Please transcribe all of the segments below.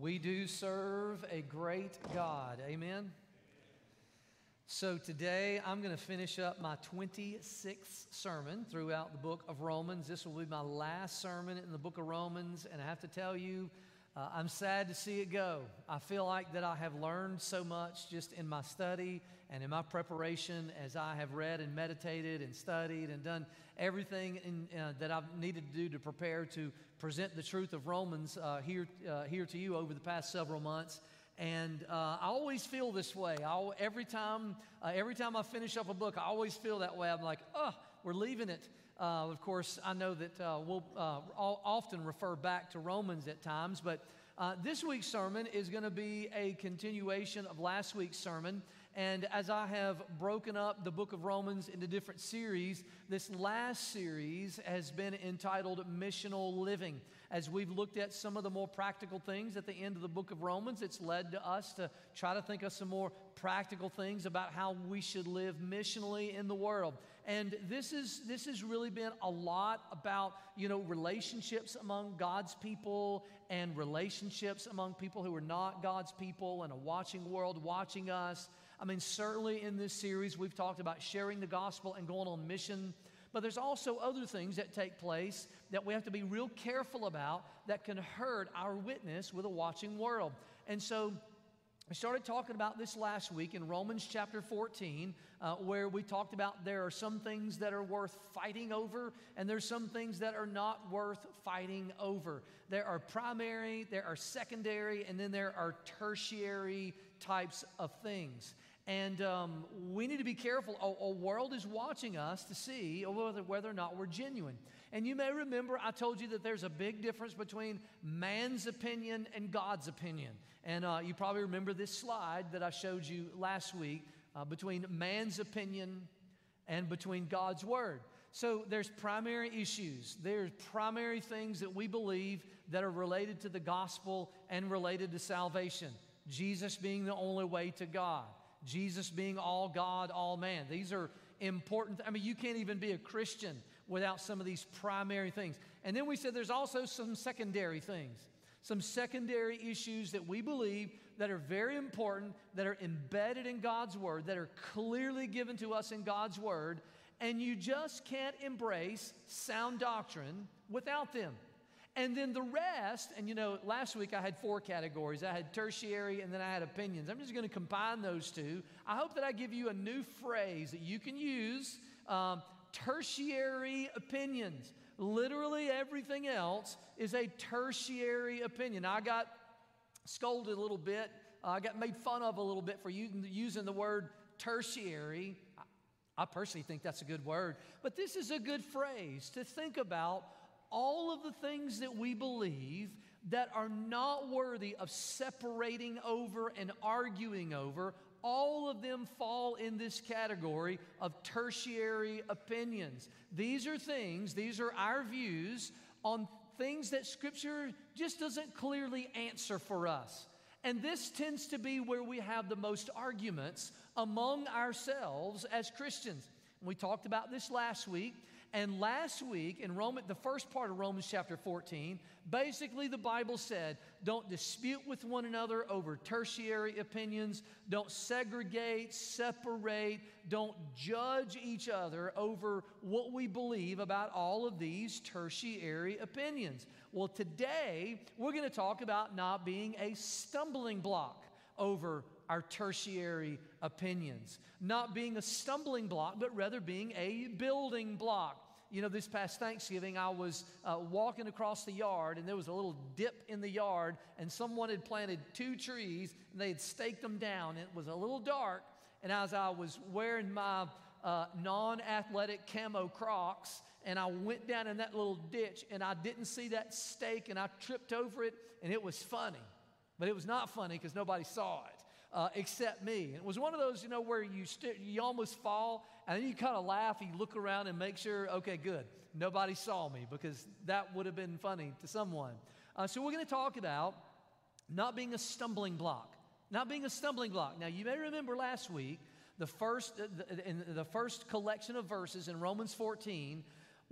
We do serve a great God. Amen. So today I'm going to finish up my 26th sermon throughout the book of Romans. This will be my last sermon in the book of Romans, and I have to tell you, uh, I'm sad to see it go. I feel like that I have learned so much just in my study and in my preparation as I have read and meditated and studied and done everything in, uh, that I've needed to do to prepare to present the truth of Romans uh, here, uh, here to you over the past several months. And uh, I always feel this way. I, every time, uh, every time I finish up a book, I always feel that way. I'm like, oh, we're leaving it. Uh, of course, I know that uh, we'll uh, often refer back to Romans at times, but uh, this week's sermon is going to be a continuation of last week's sermon. And as I have broken up the book of Romans into different series, this last series has been entitled Missional Living. As we've looked at some of the more practical things at the end of the book of Romans, it's led to us to try to think of some more practical things about how we should live missionally in the world. And this is this has really been a lot about, you know, relationships among God's people and relationships among people who are not God's people and a watching world watching us. I mean, certainly in this series, we've talked about sharing the gospel and going on mission. But there's also other things that take place that we have to be real careful about that can hurt our witness with a watching world. And so I started talking about this last week in Romans chapter 14, uh, where we talked about there are some things that are worth fighting over, and there's some things that are not worth fighting over. There are primary, there are secondary, and then there are tertiary types of things. And um, we need to be careful. A, a, world is watching us to see whether, whether or not we're genuine. And you may remember I told you that there's a big difference between man's opinion and God's opinion. And uh, you probably remember this slide that I showed you last week uh, between man's opinion and between God's word. So there's primary issues. There's primary things that we believe that are related to the gospel and related to salvation. Jesus being the only way to God. Jesus being all God, all man. These are important. I mean, you can't even be a Christian without some of these primary things. And then we said there's also some secondary things, some secondary issues that we believe that are very important, that are embedded in God's Word, that are clearly given to us in God's Word, and you just can't embrace sound doctrine without them. And then the rest, and you know, last week I had four categories. I had tertiary and then I had opinions. I'm just going to combine those two. I hope that I give you a new phrase that you can use um, tertiary opinions. Literally everything else is a tertiary opinion. I got scolded a little bit, uh, I got made fun of a little bit for using the word tertiary. I personally think that's a good word, but this is a good phrase to think about all of the things that we believe that are not worthy of separating over and arguing over, all of them fall in this category of tertiary opinions. These are things, these are our views on things that Scripture just doesn't clearly answer for us. And this tends to be where we have the most arguments among ourselves as Christians. We talked about this last week. And last week in Roman, the first part of Romans chapter 14, basically the Bible said, don't dispute with one another over tertiary opinions, don't segregate, separate, don't judge each other over what we believe about all of these tertiary opinions. Well, today we're going to talk about not being a stumbling block over our tertiary opinions. Not being a stumbling block, but rather being a building block. You know, this past Thanksgiving, I was uh, walking across the yard, and there was a little dip in the yard, and someone had planted two trees, and they had staked them down. It was a little dark, and as I was wearing my uh, non athletic camo crocs, and I went down in that little ditch, and I didn't see that stake, and I tripped over it, and it was funny. But it was not funny because nobody saw it uh, except me. And it was one of those, you know, where you, st- you almost fall and then you kind of laugh, you look around and make sure, okay, good, nobody saw me because that would have been funny to someone. Uh, so we're going to talk about not being a stumbling block. Not being a stumbling block. Now, you may remember last week, the first, in the first collection of verses in Romans 14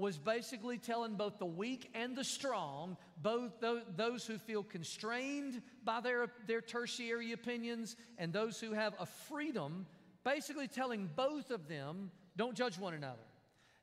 was basically telling both the weak and the strong, both those who feel constrained by their, their tertiary opinions and those who have a freedom, basically telling both of them, don't judge one another.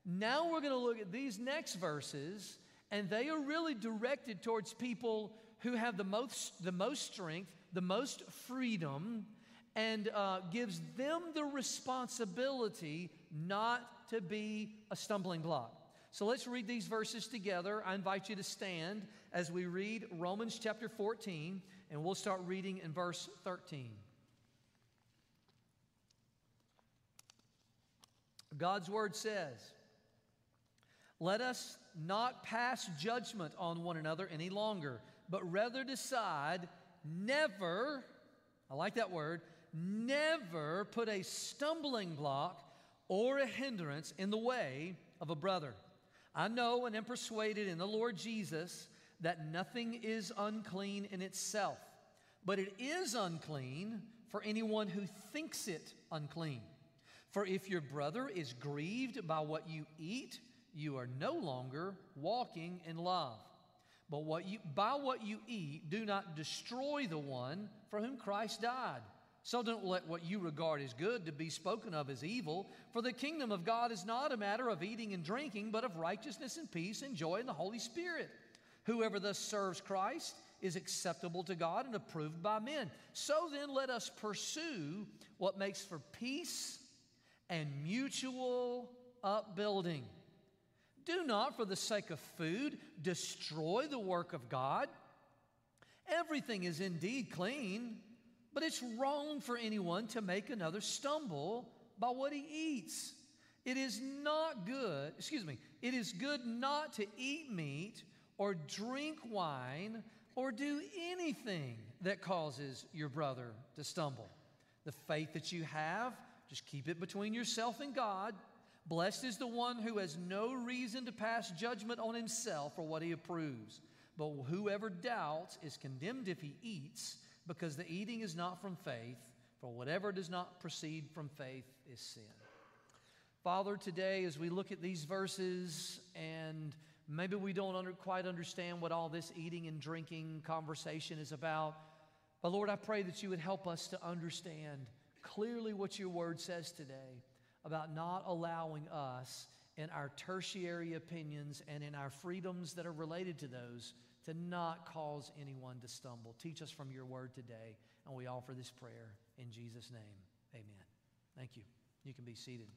Now we're going to look at these next verses, and they are really directed towards people who have the most, the most strength, the most freedom, and uh, gives them the responsibility not to be a stumbling block. So let's read these verses together. I invite you to stand as we read Romans chapter 14, and we'll start reading in verse 13. God's word says, Let us not pass judgment on one another any longer, but rather decide never, I like that word, never put a stumbling block or a hindrance in the way of a brother. I know and am persuaded in the Lord Jesus that nothing is unclean in itself, but it is unclean for anyone who thinks it unclean. For if your brother is grieved by what you eat, you are no longer walking in love. But what you, by what you eat, do not destroy the one for whom Christ died. So don't let what you regard as good to be spoken of as evil, for the kingdom of God is not a matter of eating and drinking, but of righteousness and peace and joy in the Holy Spirit. Whoever thus serves Christ is acceptable to God and approved by men. So then let us pursue what makes for peace and mutual upbuilding. Do not, for the sake of food, destroy the work of God. Everything is indeed clean but it's wrong for anyone to make another stumble by what he eats. It is not good, excuse me, it is good not to eat meat or drink wine or do anything that causes your brother to stumble. The faith that you have, just keep it between yourself and God. Blessed is the one who has no reason to pass judgment on himself or what he approves. But whoever doubts is condemned if he eats because the eating is not from faith, for whatever does not proceed from faith is sin. Father, today as we look at these verses and maybe we don't under, quite understand what all this eating and drinking conversation is about, but Lord, I pray that you would help us to understand clearly what your word says today about not allowing us in our tertiary opinions and in our freedoms that are related to those to not cause anyone to stumble. Teach us from your word today, and we offer this prayer in Jesus' name. Amen. Thank you. You can be seated.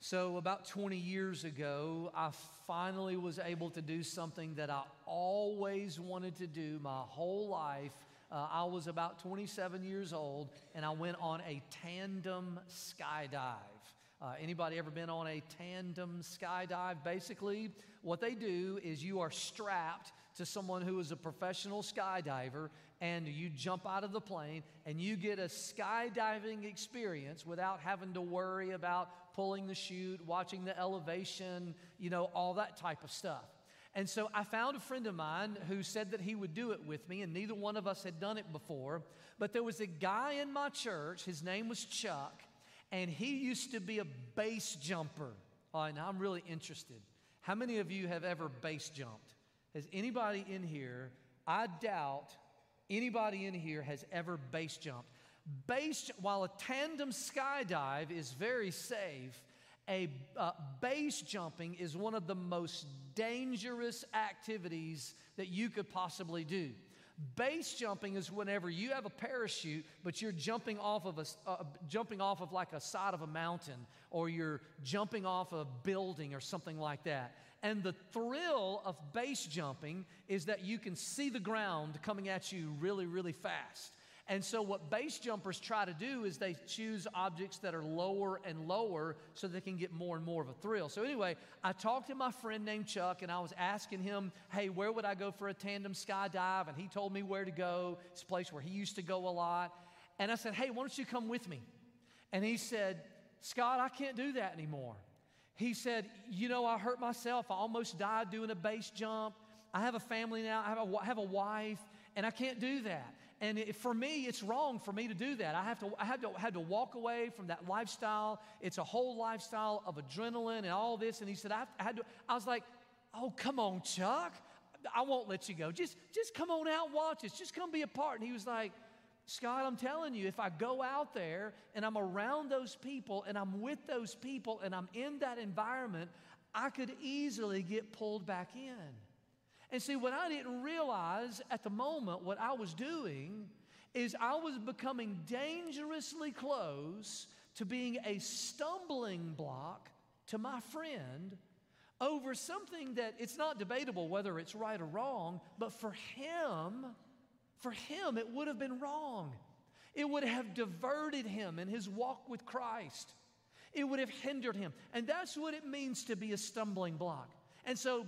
So, about 20 years ago, I finally was able to do something that I always wanted to do my whole life. Uh, I was about 27 years old, and I went on a tandem skydive. Uh, anybody ever been on a tandem skydive? Basically, what they do is you are strapped to someone who is a professional skydiver, and you jump out of the plane and you get a skydiving experience without having to worry about pulling the chute, watching the elevation, you know, all that type of stuff. And so I found a friend of mine who said that he would do it with me, and neither one of us had done it before. But there was a guy in my church, his name was Chuck, and he used to be a base jumper. Now I'm really interested. How many of you have ever base jumped? Has anybody in here, I doubt anybody in here has ever base jumped. Base, while a tandem skydive is very safe, a uh, base jumping is one of the most dangerous activities that you could possibly do. Base jumping is whenever you have a parachute, but you're jumping off of a uh, jumping off of like a side of a mountain, or you're jumping off a building or something like that. And the thrill of base jumping is that you can see the ground coming at you really, really fast. And so, what base jumpers try to do is they choose objects that are lower and lower so they can get more and more of a thrill. So, anyway, I talked to my friend named Chuck and I was asking him, hey, where would I go for a tandem skydive? And he told me where to go. It's a place where he used to go a lot. And I said, hey, why don't you come with me? And he said, Scott, I can't do that anymore. He said, You know, I hurt myself. I almost died doing a base jump. I have a family now, I have a, have a wife, and I can't do that. And it, for me, it's wrong for me to do that. I have to, I had to, had to walk away from that lifestyle. It's a whole lifestyle of adrenaline and all this. And he said, I, I had to, I was like, oh, come on, Chuck. I won't let you go. Just, just come on out watch us. Just come be a part. And he was like, Scott, I'm telling you, if I go out there and I'm around those people and I'm with those people and I'm in that environment, I could easily get pulled back in. And see, what I didn't realize at the moment, what I was doing is I was becoming dangerously close to being a stumbling block to my friend over something that it's not debatable whether it's right or wrong, but for him, for him, it would have been wrong. It would have diverted him in his walk with Christ. It would have hindered him. And that's what it means to be a stumbling block. And so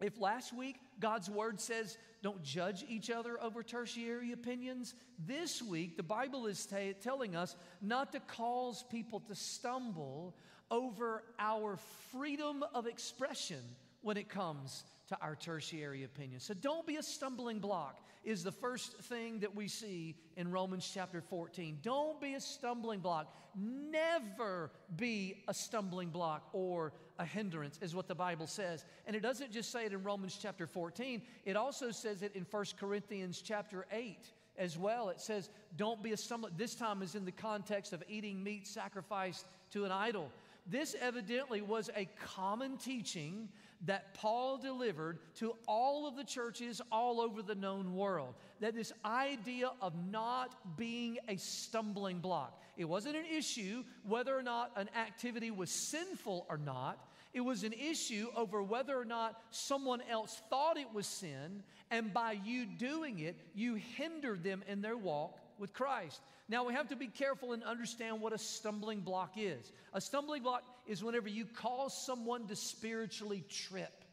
if last week God's word says, don't judge each other over tertiary opinions, this week the Bible is t- telling us not to cause people to stumble over our freedom of expression when it comes to our tertiary opinion. So don't be a stumbling block, is the first thing that we see in Romans chapter 14. Don't be a stumbling block. Never be a stumbling block or a hindrance, is what the Bible says. And it doesn't just say it in Romans chapter 14, it also says it in 1 Corinthians chapter 8 as well. It says, Don't be a stumbling. This time is in the context of eating meat sacrificed to an idol. This evidently was a common teaching that Paul delivered to all of the churches all over the known world. That this idea of not being a stumbling block. It wasn't an issue whether or not an activity was sinful or not. It was an issue over whether or not someone else thought it was sin, and by you doing it, you hindered them in their walk with Christ. Now, we have to be careful and understand what a stumbling block is. A stumbling block is whenever you cause someone to spiritually trip.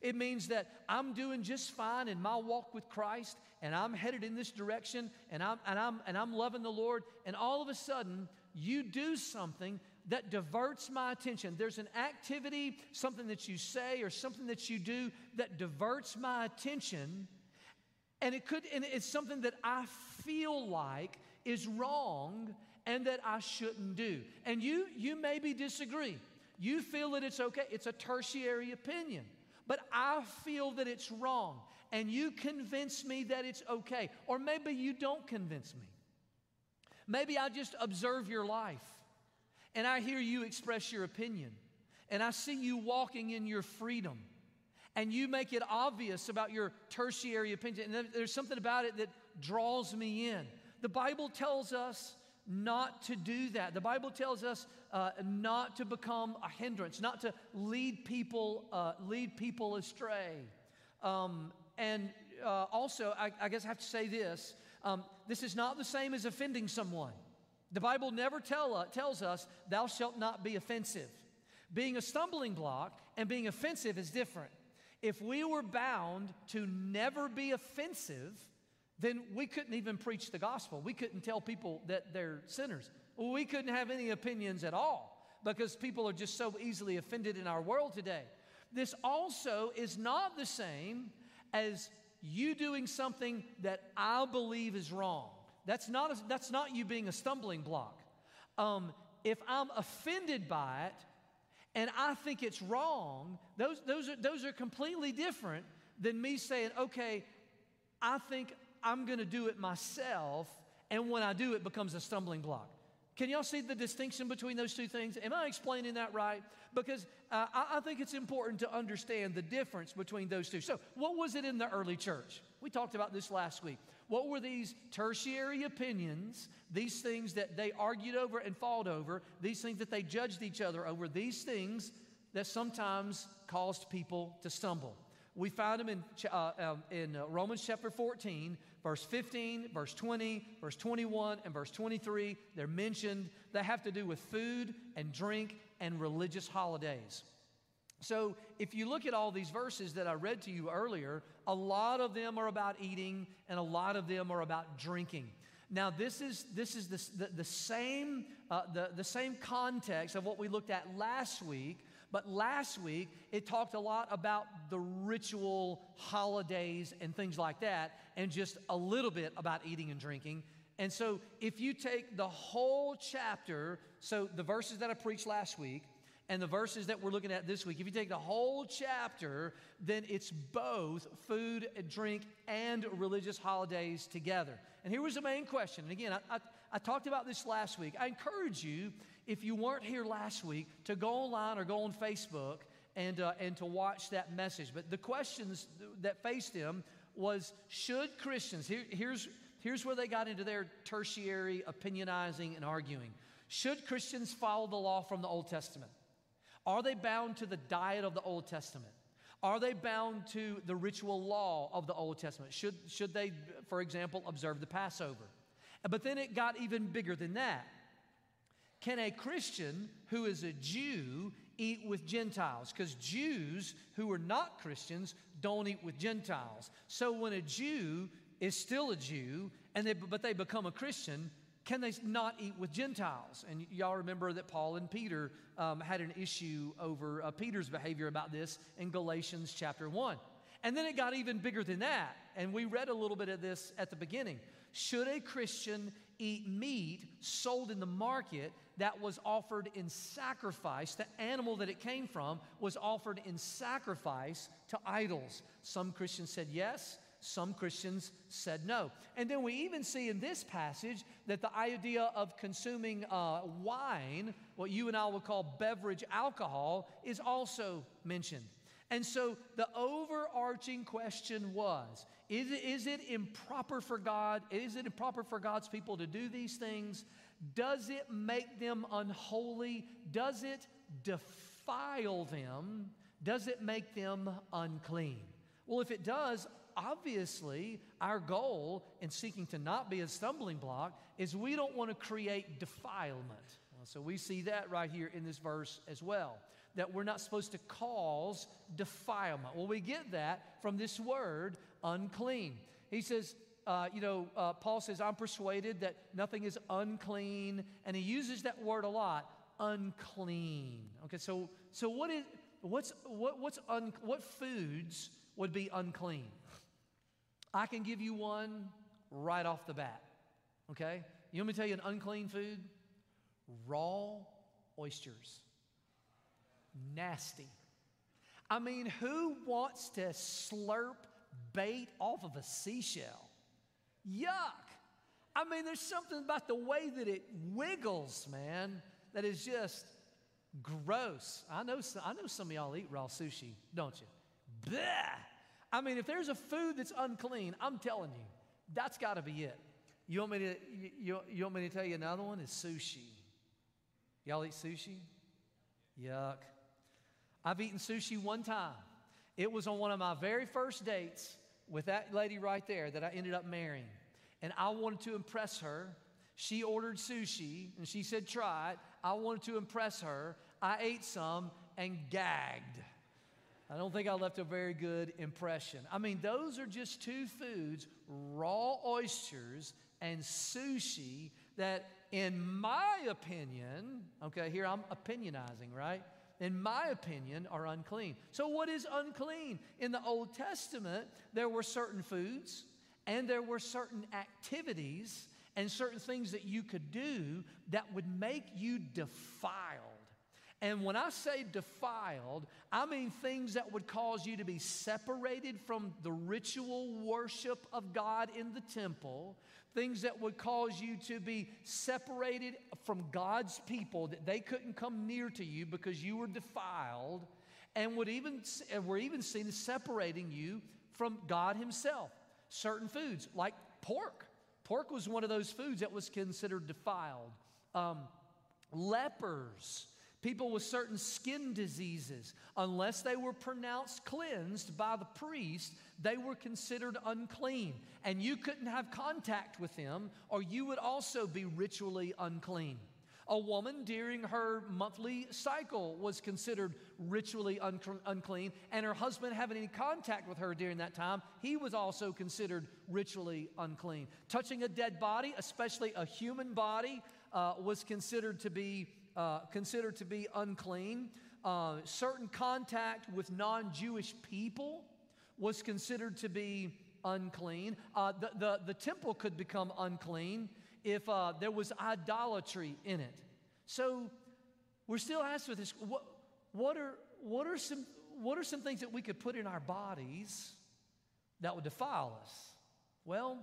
It means that I'm doing just fine in my walk with Christ and I'm headed in this direction and I'm, and I'm, and I'm loving the Lord, and all of a sudden, you do something that diverts my attention. There's an activity, something that you say or something that you do that diverts my attention. And it could, and it's something that I feel like is wrong and that I shouldn't do. And you, you maybe disagree. You feel that it's okay. It's a tertiary opinion. But I feel that it's wrong. And you convince me that it's okay. Or maybe you don't convince me. Maybe I just observe your life and I hear you express your opinion. And I see you walking in your freedom. And you make it obvious about your tertiary opinion. And there's something about it that draws me in. The Bible tells us not to do that. The Bible tells us uh, not to become a hindrance, not to lead people, uh, lead people astray. Um, and uh, also, I, I, guess I have to say this um, this is not the same as offending someone. The Bible never tell, uh, tells us, thou shalt not be offensive. Being a stumbling block and being offensive is different. If we were bound to never be offensive, then we couldn't even preach the gospel. We couldn't tell people that they're sinners. We couldn't have any opinions at all because people are just so easily offended in our world today. This also is not the same as you doing something that I believe is wrong. That's not, a, that's not you being a stumbling block. Um, if I'm offended by it and I think it's wrong, those, those, are, those are completely different than me saying, okay, I think I'm going to do it myself, and when I do, it becomes a stumbling block. Can y'all see the distinction between those two things? Am I explaining that right? Because uh, I, I think it's important to understand the difference between those two. So, what was it in the early church? We talked about this last week. What were these tertiary opinions, these things that they argued over and fought over, these things that they judged each other over, these things that sometimes caused people to stumble? We find them in, uh, um, in uh, Romans chapter 14, verse 15, verse 20, verse 21, and verse 23. They're mentioned. They have to do with food and drink and religious holidays. So, if you look at all these verses that I read to you earlier, a lot of them are about eating and a lot of them are about drinking. Now, this is, this is the, the, the same, uh, the, the same context of what we looked at last week But last week, it talked a lot about the ritual holidays and things like that, and just a little bit about eating and drinking. And so, if you take the whole chapter, so the verses that I preached last week, and the verses that we're looking at this week, if you take the whole chapter, then it's both food, and drink, and religious holidays together. And here was the main question. And again, I, I, I talked about this last week. I encourage you, if you weren't here last week, to go online or go on Facebook and, uh, and to watch that message. But the questions that faced him was should Christians, here, here's, here's where they got into their tertiary opinionizing and arguing. Should Christians follow the law from the Old Testament? Are they bound to the diet of the Old Testament? Are they bound to the ritual law of the Old Testament? Should, should they, for example, observe the Passover? But then it got even bigger than that. Can a Christian who is a Jew eat with Gentiles? Because Jews who are not Christians don't eat with Gentiles. So when a Jew is still a Jew, and they, but they become a Christian, can they not eat with Gentiles? And y'all remember that Paul and Peter um, had an issue over uh, Peter's behavior about this in Galatians chapter 1. And then it got even bigger than that. And we read a little bit of this at the beginning. Should a Christian eat meat sold in the market that was offered in sacrifice? The animal that it came from was offered in sacrifice to idols. Some Christians said yes, some Christians said no. And then we even see in this passage that the idea of consuming uh, wine, what you and I would call beverage alcohol, is also mentioned. And so the overarching question was is it, is it improper for God? Is it improper for God's people to do these things? Does it make them unholy? Does it defile them? Does it make them unclean? Well, if it does, obviously, our goal in seeking to not be a stumbling block is we don't want to create defilement. So we see that right here in this verse as well, that we're not supposed to cause defilement. Well, we get that from this word, unclean. He says, uh, you know, uh, Paul says, I'm persuaded that nothing is unclean, and he uses that word a lot, unclean. Okay, so so what is what's what what's un, what foods would be unclean? I can give you one right off the bat. Okay? You want me to tell you an unclean food? Raw oysters. Nasty. I mean, who wants to slurp bait off of a seashell? Yuck. I mean, there's something about the way that it wiggles, man, that is just gross. I know, I know some of y'all eat raw sushi, don't you? Bleh. I mean, if there's a food that's unclean, I'm telling you, that's got to be it. You want me to you, you want me to tell you another one? Is sushi. Y'all eat sushi? Yuck. I've eaten sushi one time. It was on one of my very first dates with that lady right there that I ended up marrying. And I wanted to impress her. She ordered sushi and she said, try it. I wanted to impress her. I ate some and gagged. I don't think I left a very good impression. I mean, those are just two foods raw oysters and sushi that, in my opinion, okay, here I'm opinionizing, right? In my opinion, are unclean. So, what is unclean? In the Old Testament, there were certain foods and there were certain activities and certain things that you could do that would make you defiled. And when I say defiled, I mean things that would cause you to be separated from the ritual worship of God in the temple, things that would cause you to be separated from God's people, that they couldn't come near to you because you were defiled, and would even were even seen as separating you from God Himself. Certain foods, like pork. Pork was one of those foods that was considered defiled. Um, lepers people with certain skin diseases, unless they were pronounced cleansed by the priest, they were considered unclean. And you couldn't have contact with them, or you would also be ritually unclean. A woman during her monthly cycle was considered ritually un- unclean, and her husband having any contact with her during that time, he was also considered ritually unclean. Touching a dead body, especially a human body, uh, was considered to be uh, considered to be unclean. uh, certain contact with non Jewish people was considered to be unclean. Uh, the, the, the temple could become unclean if uh, there was idolatry in it. So we're still asked with this what, what, are, what, are some, what are some things that we could put in our bodies that would defile us? Well,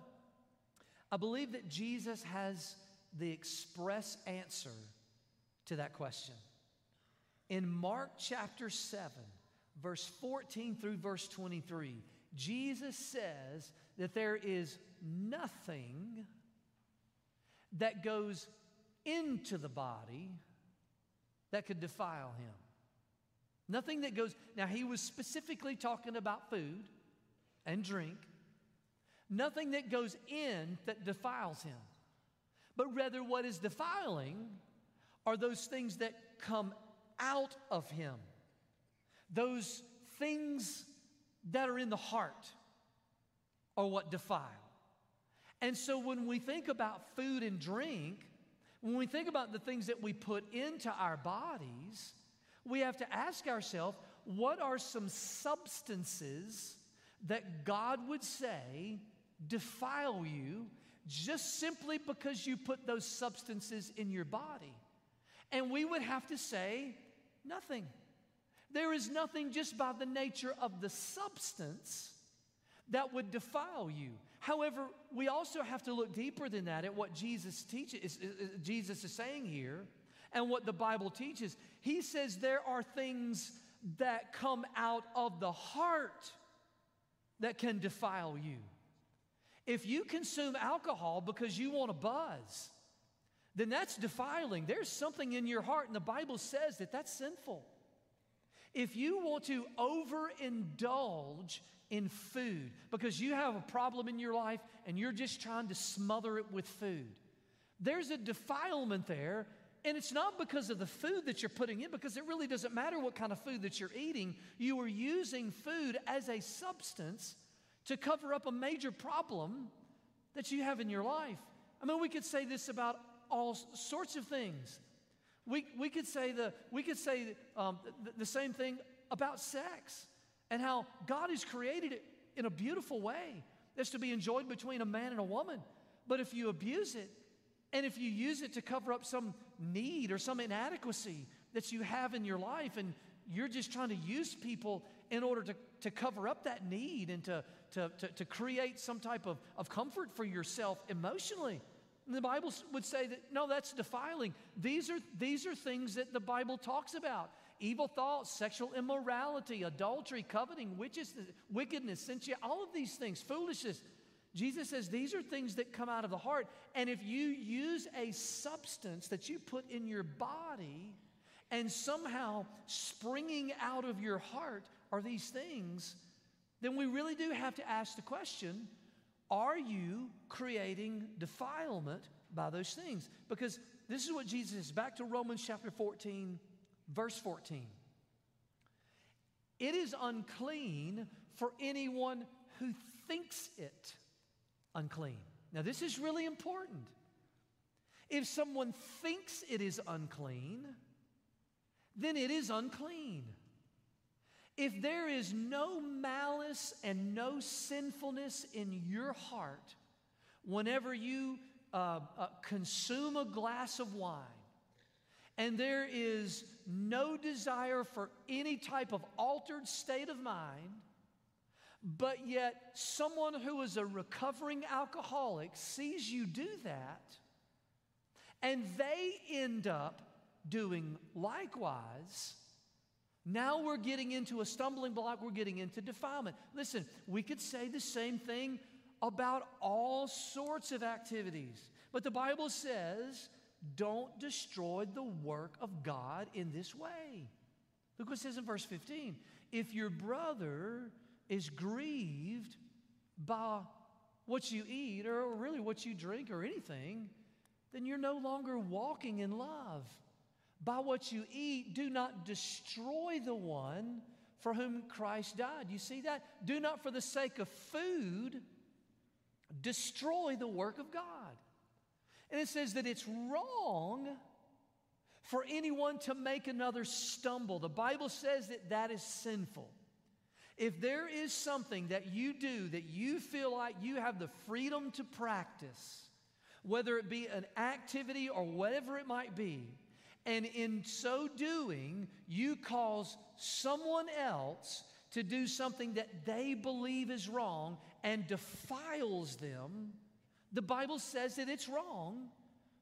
I believe that Jesus has the express answer to that question. In Mark chapter 7, verse 14 through verse 23, Jesus says that there is nothing that goes into the body that could defile him. Nothing that goes, now he was specifically talking about food and drink. Nothing that goes in that defiles him. But rather, what is defiling are those things that come out of him. Those things that are in the heart are what defile. And so when we think about food and drink, when we think about the things that we put into our bodies, we have to ask ourselves what are some substances that God would say defile you just simply because you put those substances in your body? And we would have to say, nothing. There is nothing just by the nature of the substance that would defile you. However, we also have to look deeper than that at what Jesus teaches, Jesus is saying here, and what the Bible teaches. He says there are things that come out of the heart that can defile you. If you consume alcohol because you want a buzz, then that's defiling. There's something in your heart, and the Bible says that that's sinful. If you want to overindulge in food because you have a problem in your life and you're just trying to smother it with food, there's a defilement there. And it's not because of the food that you're putting in, because it really doesn't matter what kind of food that you're eating. You are using food as a substance to cover up a major problem that you have in your life. I mean, we could say this about all sorts of things. We, we could say, the, we could say um, the, the same thing about sex and how God has created it in a beautiful way that's to be enjoyed between a man and a woman. But if you abuse it, and if you use it to cover up some need or some inadequacy that you have in your life, and you're just trying to use people in order to, to cover up that need and to, to, to, to create some type of, of comfort for yourself emotionally, the Bible would say that no, that's defiling. These are, these are things that the Bible talks about evil thoughts, sexual immorality, adultery, coveting, wickedness, sensuality, all of these things, foolishness. Jesus says these are things that come out of the heart. And if you use a substance that you put in your body and somehow springing out of your heart are these things, then we really do have to ask the question are you creating defilement by those things? Because this is what Jesus is. Back to Romans chapter 14, verse 14. It is unclean for anyone who thinks it unclean. Now, this is really important. If someone thinks it is unclean, then it is unclean. If there is no malice and no sinfulness in your heart, whenever you uh, uh, consume a glass of wine, and there is no desire for any type of altered state of mind, but yet someone who is a recovering alcoholic sees you do that, and they end up doing likewise now we're getting into a stumbling block, we're getting into defilement. Listen, we could say the same thing about all sorts of activities, but the Bible says, don't destroy the work of God in this way. Look what it says in verse 15. If your brother is grieved by what you eat, or really what you drink, or anything, then you're no longer walking in love by what you eat, do not destroy the one for whom Christ died. You see that? Do not, for the sake of food, destroy the work of God. And it says that it's wrong for anyone to make another stumble. The Bible says that that is sinful. If there is something that you do that you feel like you have the freedom to practice, whether it be an activity or whatever it might be, and in so doing, you cause someone else to do something that they believe is wrong and defiles them, the Bible says that it's wrong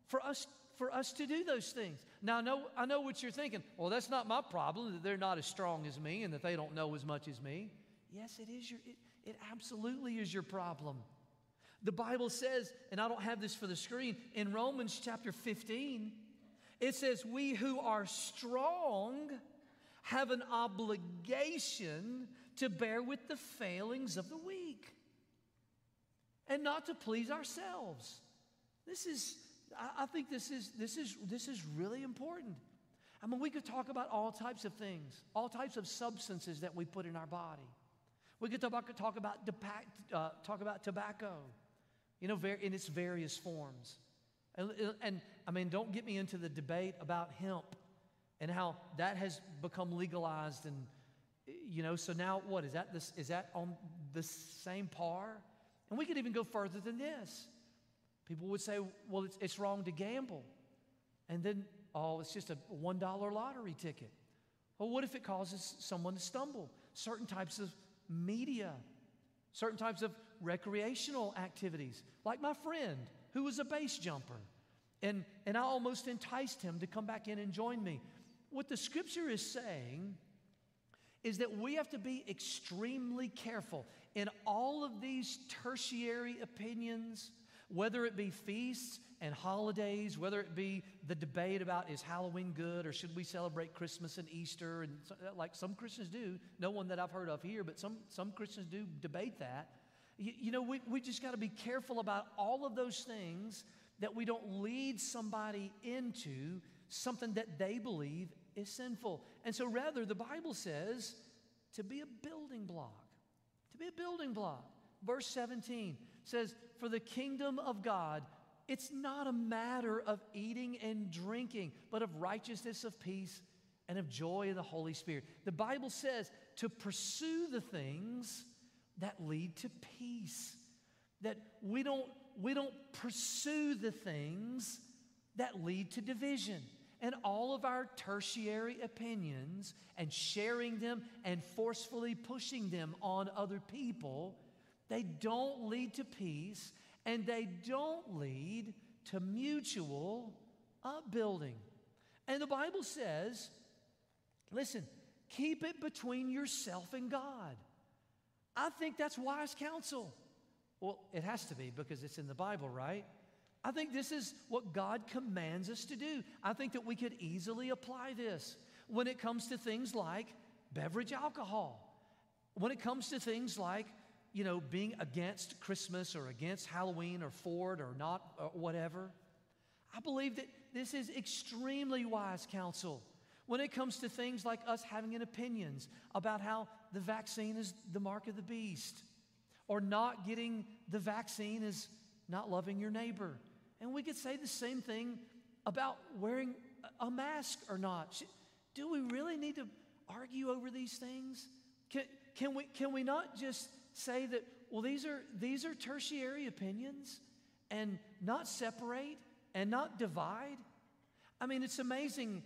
for us, for us to do those things. Now, I know, I know what you're thinking. Well, that's not my problem that they're not as strong as me and that they don't know as much as me. Yes, it is your, it, it absolutely is your problem. The Bible says, and I don't have this for the screen, in Romans chapter 15, it says, We who are strong have an obligation to bear with the failings of the weak and not to please ourselves. This is, I, think this is, this, is, this is really important. I mean, we could talk about all types of things, all types of substances that we put in our body. We could talk about, talk about, uh, talk about tobacco, you know, in its various forms. And, and I mean, don't get me into the debate about hemp and how that has become legalized and you know so now what is that this is that on the same par? And we could even go further than this. People would say well it's, it's wrong to gamble. And then oh it's just a one dollar lottery ticket. Well what if it causes someone to stumble? Certain types of media certain types of recreational activities. Like my friend who was a base jumper. And, and i almost enticed him to come back in and join me. What the scripture is saying is that we have to be extremely careful in all of these tertiary opinions, whether it be feasts and holidays, whether it be the debate about is Halloween good or should we celebrate Christmas and Easter, and like some Christians do, no one that I've heard of here, but some, some Christians do debate that. You, you know, we, we just got to be careful about all of those things that we don't lead somebody into something that they believe is sinful. And so, rather, the Bible says to be a building block. To be a building block. Verse 17 says, For the kingdom of God, it's not a matter of eating and drinking, but of righteousness, of peace, and of joy in the Holy Spirit. The Bible says to pursue the things that lead to peace. That we don't, we don't pursue the things that lead to division and all of our tertiary opinions and sharing them and forcefully pushing them on other people, they don't lead to peace and they don't lead to mutual upbuilding. And the Bible says, listen, keep it between yourself and God. I think that's wise counsel. Well, it has to be because it's in the Bible, right? I think this is what God commands us to do. I think that we could easily apply this when it comes to things like beverage alcohol, when it comes to things like, you know, being against Christmas or against Halloween or Ford or not or whatever. I believe that this is extremely wise counsel when it comes to things like us having an opinions about how the vaccine is the mark of the beast or not getting the vaccine is not loving your neighbor and we could say the same thing about wearing a mask or not. Do we really need to argue over these things? Can, can, we, can we not just say that, well, these are, these are tertiary opinions and not separate and not divide? I mean, it's amazing.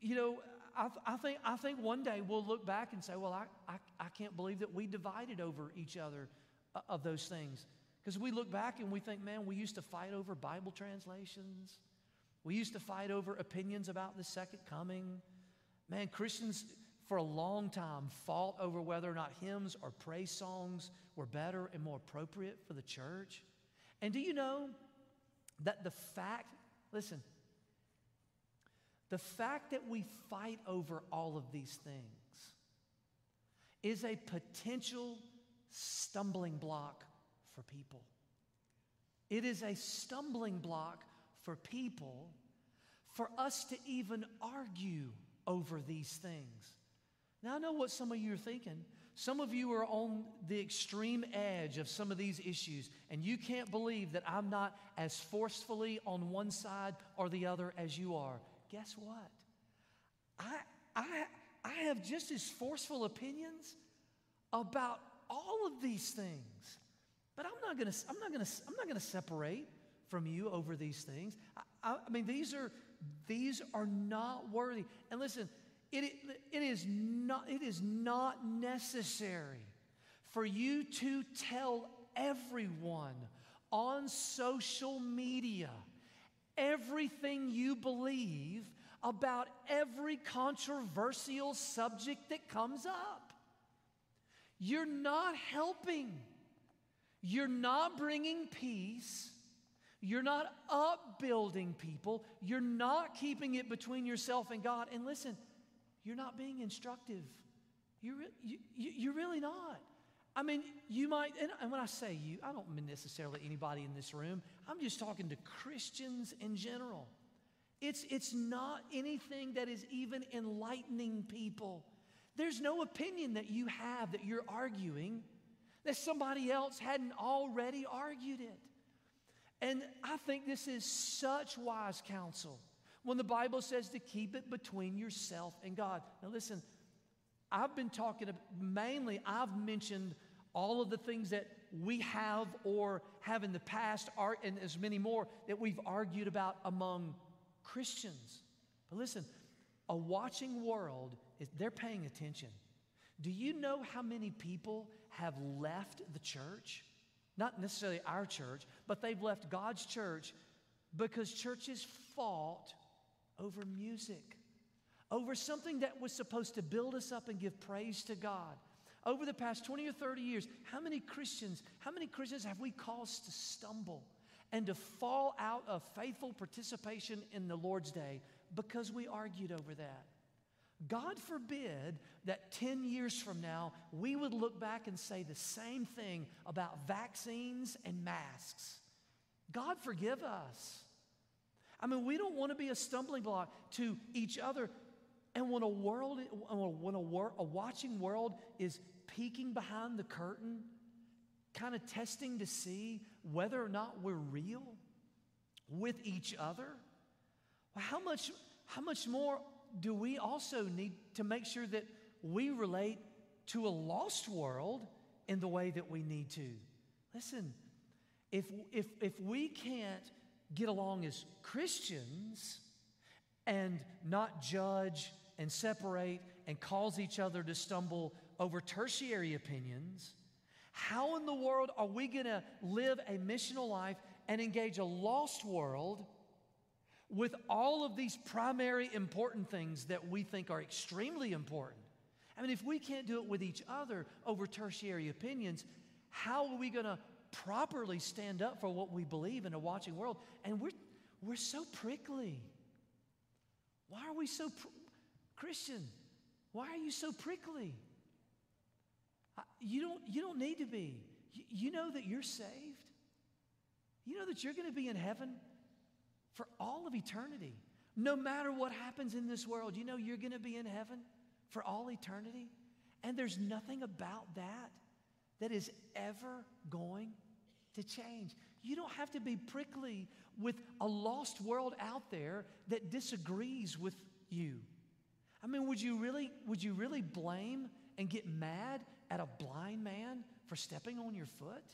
You know, I, I, think, I think one day we'll look back and say, well, I, I, I can't believe that we divided over each other uh, of those things. Because we look back and we think, man, we used to fight over Bible translations. We used to fight over opinions about the second coming. Man, Christians for a long time fought over whether or not hymns or praise songs were better and more appropriate for the church. And do you know that the fact, listen, the fact that we fight over all of these things is a potential stumbling block for people. It is a stumbling block for people for us to even argue over these things. Now, I know what some of you are thinking. Some of you are on the extreme edge of some of these issues, and you can't believe that I'm not as forcefully on one side or the other as you are. Guess what? I, I, I have just as forceful opinions about all of these things. But I'm not gonna, I'm not gonna, I'm not gonna separate from you over these things. I, I, I mean, these are, these are not worthy. And listen, it, it, is not, it is not necessary for you to tell everyone on social media everything you believe about every controversial subject that comes up. You're not helping. You're not bringing peace. You're not upbuilding people. You're not keeping it between yourself and God. And listen, you're not being instructive. You're, you, you, you're really not. I mean, you might, and when I say you, I don't mean necessarily anybody in this room. I'm just talking to Christians in general. It's, it's not anything that is even enlightening people. There's no opinion that you have that you're arguing that somebody else hadn't already argued it. And I think this is such wise counsel when the Bible says to keep it between yourself and God. Now, listen, I've been talking mainly, I've mentioned all of the things that we have or have in the past, are, and as many more that we've argued about among Christians. But listen, a watching world, is, they're paying attention. Do you know how many people have left the church? Not necessarily our church, but they've left God's church because churches fought over music, over something that was supposed to build us up and give praise to God. Over the past 20 or 30 years, how many Christians, how many Christians have we caused to stumble and to fall out of faithful participation in the Lord's day because we argued over that? God forbid that 10 years from now we would look back and say the same thing about vaccines and masks. God forgive us. I mean, we don't want to be a stumbling block to each other. And when a world, when a, wor- a watching world is peeking behind the curtain, kind of testing to see whether or not we're real with each other, well, how much, how much more do we also need to make sure that we relate to a lost world in the way that we need to? Listen, if, if, if we can't get along as Christians and not judge and separate and cause each other to stumble over tertiary opinions, how in the world are we going to live a missional life and engage a lost world with all of these primary important things that we think are extremely important? I mean, if we can't do it with each other over tertiary opinions, how are we going to properly stand up for what we believe in a watching world? And we're, we're so prickly. Why are we so Christian? Why are you so prickly? You don't, you don't need to be. You, know that you're saved. You know that you're going to be in heaven for all of eternity. No matter what happens in this world, you know you're going to be in heaven for all eternity. And there's nothing about that that is ever going to change. You don't have to be prickly with a lost world out there that disagrees with you. I mean, would you really would you really blame and get mad at a blind man for stepping on your foot?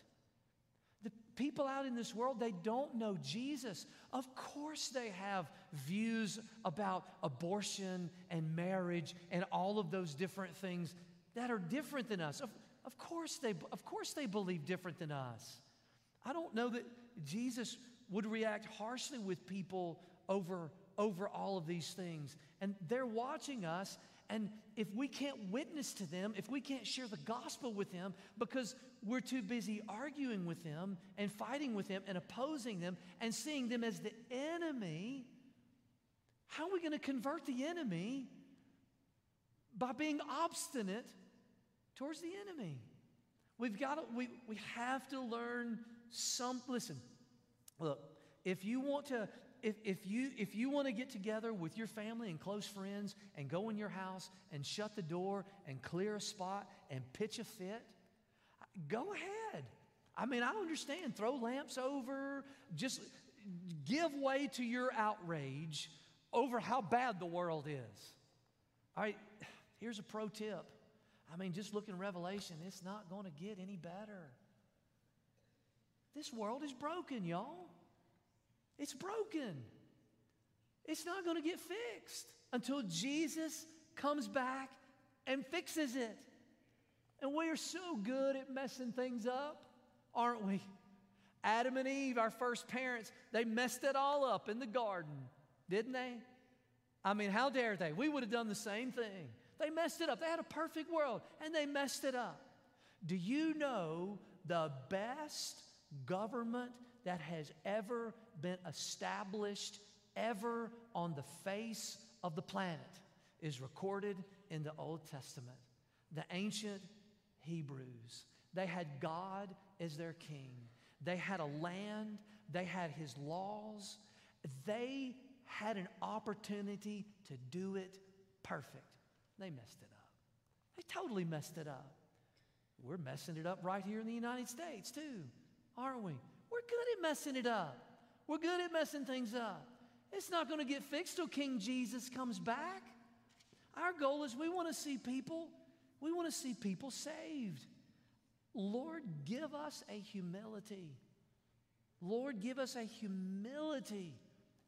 The people out in this world, they don't know Jesus. Of course, they have views about abortion and marriage and all of those different things that are different than us. Of, of, course, they, of course, they believe different than us. I don't know that Jesus would react harshly with people over, over all of these things. And they're watching us and if we can't witness to them, if we can't share the gospel with them because we're too busy arguing with them and fighting with them and opposing them and seeing them as the enemy, how are we going to convert the enemy by being obstinate towards the enemy? We've got to, we, we have to learn some, listen, look, if you want to if, if you, if you want to get together with your family and close friends and go in your house and shut the door and clear a spot and pitch a fit, go ahead. I mean, I understand. Throw lamps over, just give way to your outrage over how bad the world is. All right, here's a pro tip. I mean, just look in Revelation, it's not going to get any better. This world is broken, y'all. It's broken. It's not going to get fixed until Jesus comes back and fixes it. And we are so good at messing things up, aren't we? Adam and Eve, our first parents, they messed it all up in the garden, didn't they? I mean, how dare they? We would have done the same thing. They messed it up. They had a perfect world and they messed it up. Do you know the best government that has ever been established ever on the face of the planet is recorded in the Old Testament. The ancient Hebrews, they had God as their king, they had a land, they had his laws, they had an opportunity to do it perfect. They messed it up. They totally messed it up. We're messing it up right here in the United States, too, aren't we? We're good at messing it up. We're good at messing things up. It's not going to get fixed till King Jesus comes back. Our goal is we want to see people, we want to see people saved. Lord, give us a humility. Lord, give us a humility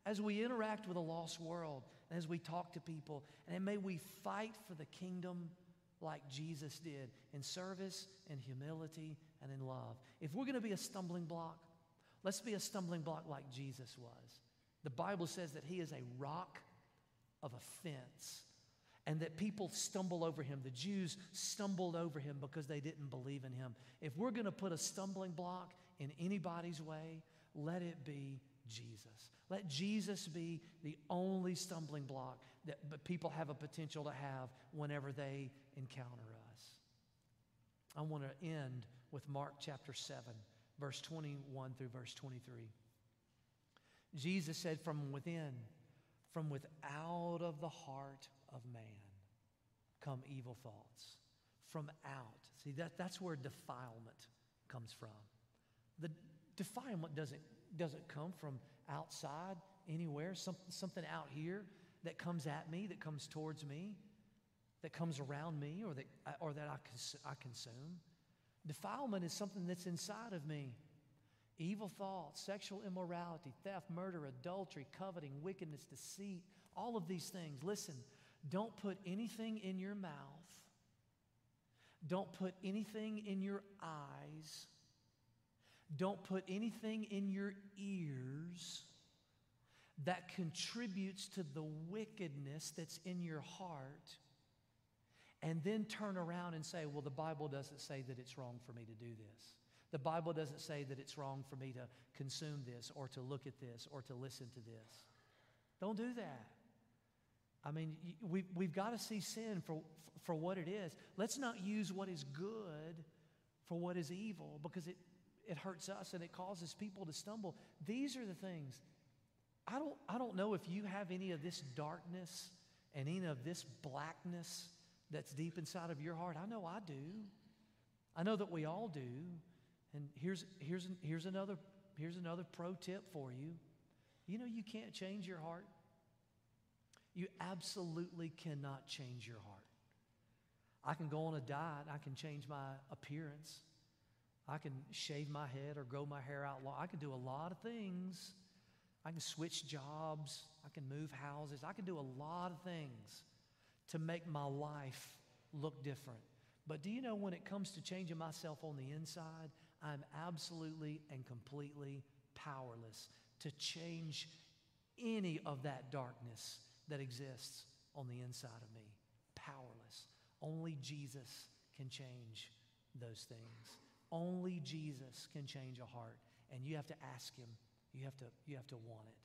as we interact with a lost world, and as we talk to people, and may we fight for the kingdom like Jesus did in service and humility and in love. If we're going to be a stumbling block, let's be a stumbling block like Jesus was. The Bible says that he is a rock of offense and that people stumble over him. The Jews stumbled over him because they didn't believe in him. If we're going to put a stumbling block in anybody's way, let it be Jesus. Let Jesus be the only stumbling block that people have a potential to have whenever they encounter us. I want to end with Mark chapter 7, verse 21 through verse 23. Jesus said, From within, from without of the heart of man come evil thoughts. From out. See, that, that's where defilement comes from. The defilement doesn't, doesn't come from outside anywhere, some, something out here that comes at me, that comes towards me, that comes around me, or that, uh, or that I, cons- I consume. Defilement is something that's inside of me. Evil thoughts, sexual immorality, theft, murder, adultery, coveting, wickedness, deceit, all of these things. Listen, don't put anything in your mouth. Don't put anything in your eyes. Don't put anything in your ears that contributes to the wickedness that's in your heart and then turn around and say, Well, the Bible doesn't say that it's wrong for me to do this. The Bible doesn't say that it's wrong for me to consume this or to look at this or to listen to this. Don't do that. I mean, we, we've got to see sin for, for what it is. Let's not use what is good for what is evil because it, it hurts us and it causes people to stumble. These are the things. I don't, I don't know if you have any of this darkness and any of this blackness that's deep inside of your heart. I know I do. I know that we all do. And here's, here's, here's, another, here's another pro tip for you. You know, you can't change your heart. You absolutely cannot change your heart. I can go on a diet, I can change my appearance, I can shave my head or grow my hair out long. I can do a lot of things. I can switch jobs, I can move houses, I can do a lot of things to make my life look different. But do you know when it comes to changing myself on the inside, I'm absolutely and completely powerless to change any of that darkness that exists on the inside of me. Powerless. Only Jesus can change those things. Only Jesus can change a heart. And you have to ask Him. You have to, you have to want it.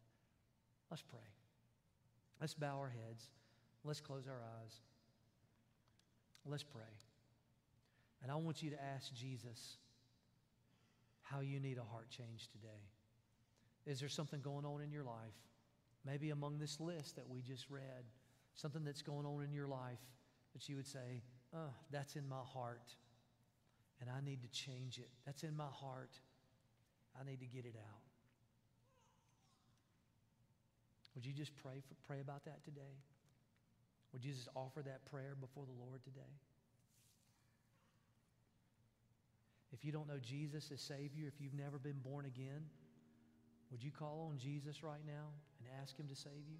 Let's pray. Let's bow our heads. Let's close our eyes. Let's pray. And I want you to ask Jesus how you need a heart change today. Is there something going on in your life? Maybe among this list that we just read, something that's going on in your life that you would say, oh, that's in my heart, and I need to change it. That's in my heart. I need to get it out. Would you just pray, for, pray about that today? Would you just offer that prayer before the Lord today? If you don't know Jesus as Savior, if you've never been born again, would you call on Jesus right now and ask Him to save you?